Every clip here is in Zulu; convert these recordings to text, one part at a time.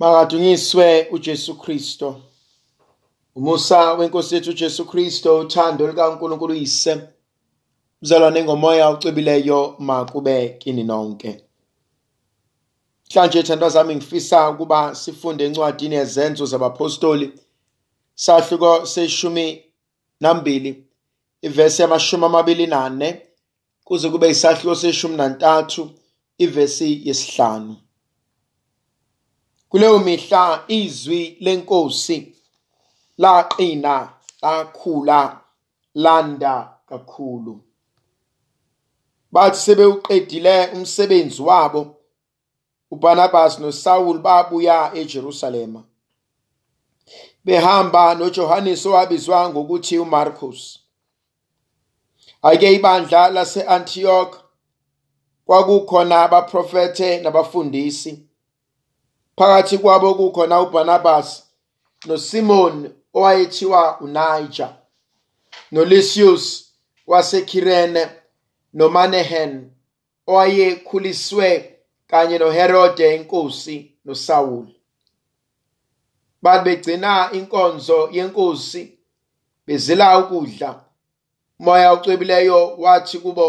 Makadunyiswe uJesu Kristo. Umusa wenkosi yethu uJesu Kristo, uthando likaNkulunkulu uyise. Mzalwane ngomoya ucebileyo makube kini nonke. Mhlanje thandwa zami ngifisa ukuba sifunde encwadini yezenzo zabapostoli sahluko seshumi nambili ivesi yamashumi amabili nane kuze kube isahluko seshumi nantathu ivesi yesihlanu. Kuleyo mihla izwi lenkosi laqina lakhula landa kakhulu. Bathi sebewuqedile umsebenzi wabo uBarnabas noSaul babuya eJerusalema. Behamba noJohannes owabizwa ngokuthi uMarcus. Ake ibandla lase-Antioch kwakukhona abaprofethe nabafundisi. Phakathi kwabo kukhona uBarnabas noSimon owayethiwa uNiger, noLucius waseKirene noManehen owayekhuliswe kanye noHerode inkosi noSaul. Bathi begcina inkonzo yenkosi bezila ukudla. Umoya ocwebileyo wathi kubo,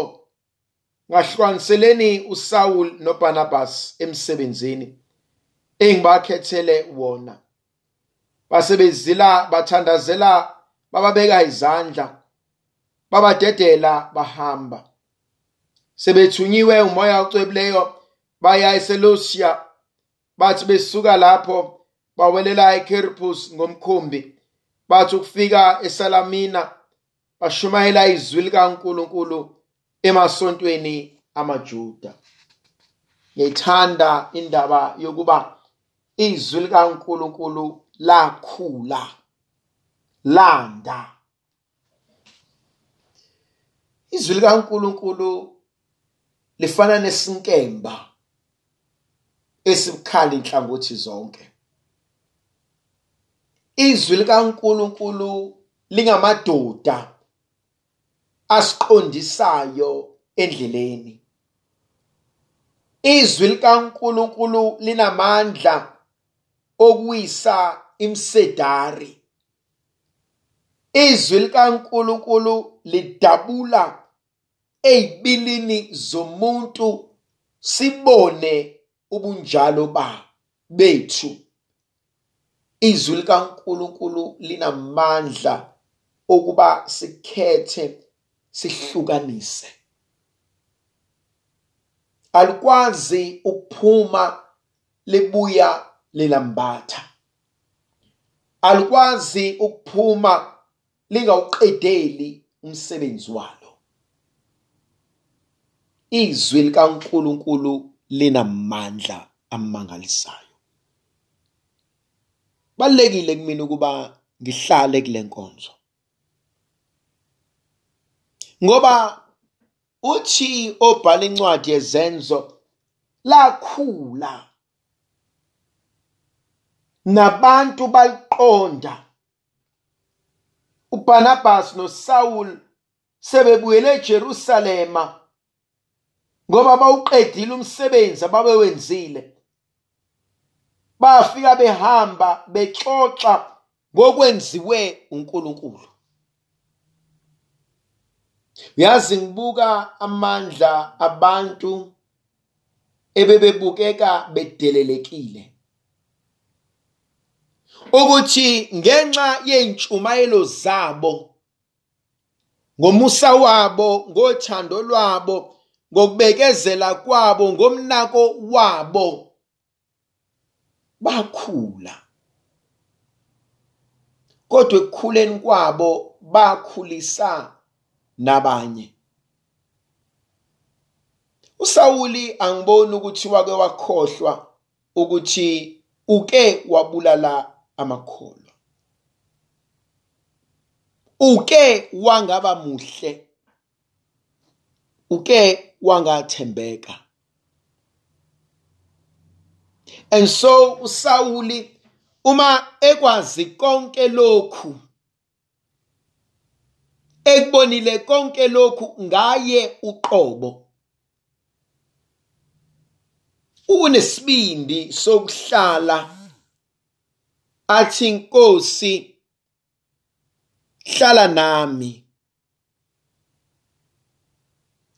ngahlukaniseleni uSaul noBarnabas emsebenzini engibakhethele wona. Base bezila bathandazela bababeka izandla babadedela bahamba. Sebethunyiwe umoya ocwebileyo baya eSelusia bathi besuka lapho bawelela eKirpus ngomkhumbi bathi ukufika eSalamina bashumayela izwi likaNkulunkulu emasontweni amaJuda. Ngithanda indaba yokuba izwi likaNkulunkulu lakhula landa. Izwi likaNkulunkulu lifana nesinkemba esibukhala inhlangothi zonke. Izwi likaNkulunkulu lingamadoda asiqondisayo endleleni. Izwi likaNkulunkulu linamandla okuwisa imsedari. Izwi likaNkulunkulu lidabula ezibilini zomuntu sibone ubunjalo ba bethu. Izwi likaNkulunkulu linamandla okuba sikhethe sihlukanise. Alikwazi ukuphuma libuya lilambatha. Alikwazi ukuphuma lingawuqedeli umsebenzi walo. Izwi likaNkulunkulu linamandla amangalisayo. Balekile kumina ukuba ngihlale kule nkonzo. Ngoba uthi obhala incwadi yezenzo lakhula nabantu bayiqonda. uBarnabas noSaul sebebuyele eJerusalema ngoba bawuqedile umsebenzi ababewenzile. Bafika behamba bexoxa ngokwenziwe uNkulunkulu. Uyazi ngibuka amandla abantu ebebebukeka bedelelekile. Ukuthi ngenxa yeintshumayelo zabo ngomusa wabo ngothando lwabo ngokubekezela kwabo ngomnako wabo bakhula. Kodwa ekukhuleni kwabo bakhulisa nabanye. uSawuli angiboni ukuthi wake wakhohlwa ukuthi uke wabulala amakholwa. Uke wangaba muhle. Uke wangathembeka. And so uSawuli uma ekwazi konke lokhu ekubonile konke lokhu ngaye uqobo unesibindi sokuhlala athi Nkosi hlala nami.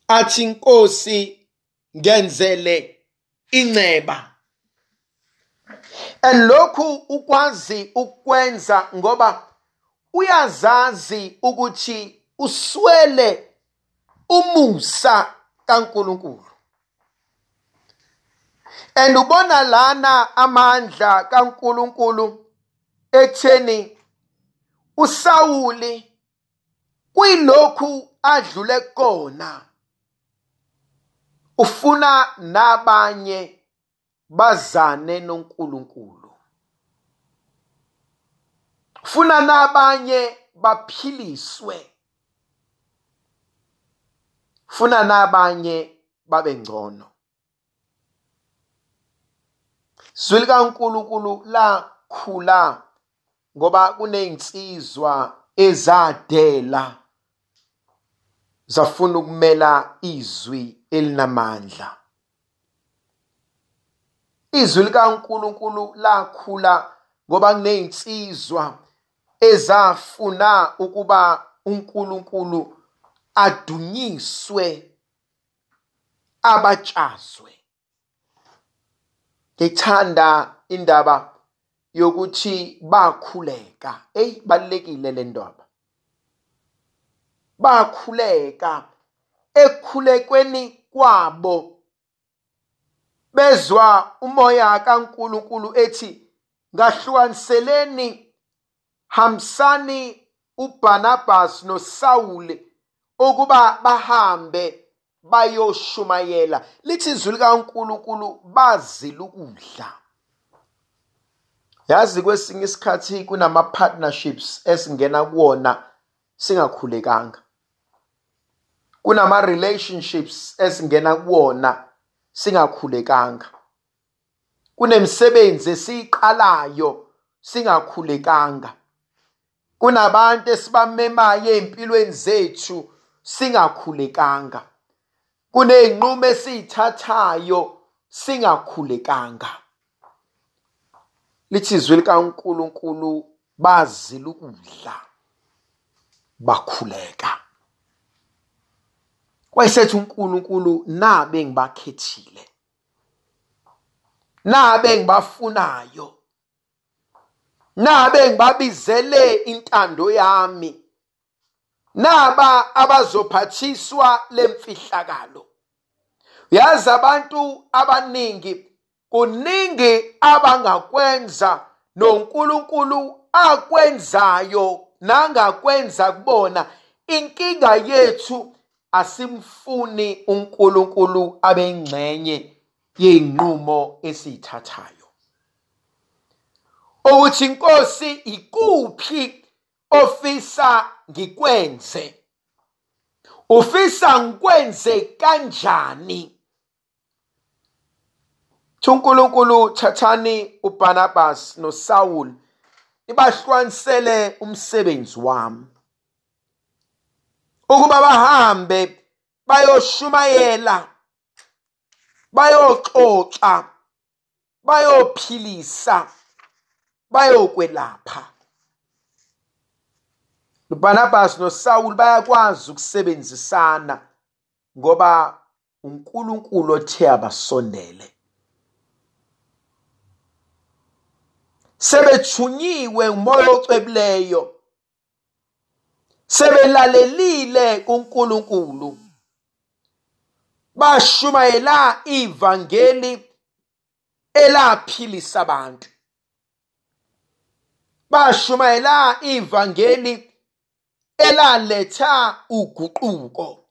Athi Nkosi ngenzele inceba. And lokhu ukwazi ukwenza ngoba uyazazi ukuthi uswele umusa kaNkuluNkulu. And ubona lana amandla kaNkuluNkulu ekutheni uSawuli kuyilokhu adlule kona. Ufuna nabanye bazane noNkulunkulu. Ufuna nabanye baphiliswe. Ufuna nabanye babe ngcono. Izwi likaNkulunkulu lakhula. Ngoba kunezinsizwa ezadela zafuna ukumela izwi elinamandla. Izwi likaNkulunkulu lakhula ngoba kunezinsizwa ezafuna ukuba uNkulunkulu adunyiswe abatshazwe. Ngithanda indaba yokuthi bakhuleka. Hey balekile le ndaba bakhuleka. Ekukhulekweni kwabo bezwa umoya kaNkuluNkulu ethi ngahlukaniseleni hamsani uBarnabas noSawule ukuba bahambe bayoshumayela lithi izwi likaNkuluNkulu bazila ukudla yazi kwesinye isikhathi kunama partnerships esingena kuwona singakhulekanga. Kunama relationships esingena kuwona singakhulekanga. Kunemsebenzi esiqalayo singakhulekanga. Kunabantu esibamemayo empilweni zethu singakhulekanga. Kuneyinqumo esizithathayo singakhulekanga. Lithi izwi likaNkuluNkulu bazila ukudla bakhuleka. Wayesethi uNkulunkulu nabe ngibakhethile nabe ngibafunayo nabe ngibabizele intando yami naba abazophathiswa lemfihlakalo yazi abantu abaningi kuningi abangakwenza noNkulunkulu akwenzayo nangakwenza kubona. Inkinga yethu asimfuni uNkulunkulu abengcenye yeinqumo esiyithathayo. Ukuthi inkosi ikuphi ofisa ngikwenze? Ufisa ngikwenze kanjani? uNkulunkulu thathani uBarnabas noSaul ibahlukanisele umsebenzi wami. Ukuba bahambe bayoshumayela bayoxoxa bayophilisa bayokwelapha. uBarnabas noSaul bayakwazi ukusebenzisana ngoba uNkulunkulu othe abasondele. Sebethunyiwe umoya ocwebileyo sebelalelile kuNkulunkulu. Bashumayela ivangeli elaphilisa abantu. Bashumayela ivangeli elaletha uguquko.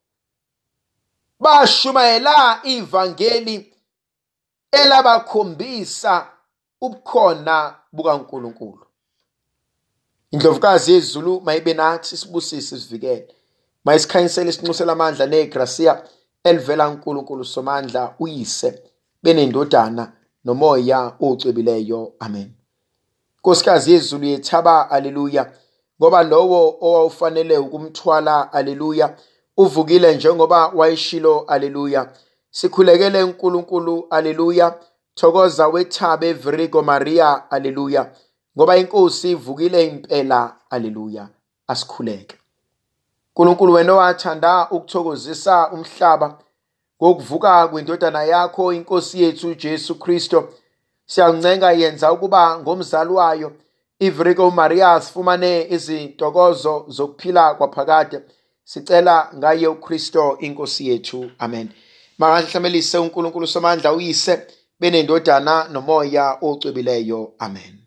Bashumayela ivangeli elabakhombisa ubukhona bukaNkulunkulu. Indlovukazi yezulu mayibe nathi sibusise sivikele. Mayisikhanyisele isinxusela amandla negracia elivela uNkulunkulu somandla uyise benendodana nomoya ocwebileyo amen. Nkosikazi yezulu yethaba aleluya ngoba lowo owawufanele ukumthwala aleluya uvukile njengoba wayeshilo aleluya sikhulekele uNkulunkulu aleluya thokoza wethaba evirigo maria aleluya ngoba inkosi ivukile impela haleluya. Asikhuleke. uNkulunkulu wena wathanda ukuthokozisa umhlaba ngokuvuka kwendodana yakho inkosi yethu uJesu Kristo. Siyancenga yenza ukuba ngomzali wayo iVirgo Maria sifumane izintokozo zokuphila kwaphakade. Sicela ngaye uKristo inkosi yethu. Amen. Makahlamelise uNkulunkulu somandla uyise. Benendodana nomoya ocwebileyo. Amen.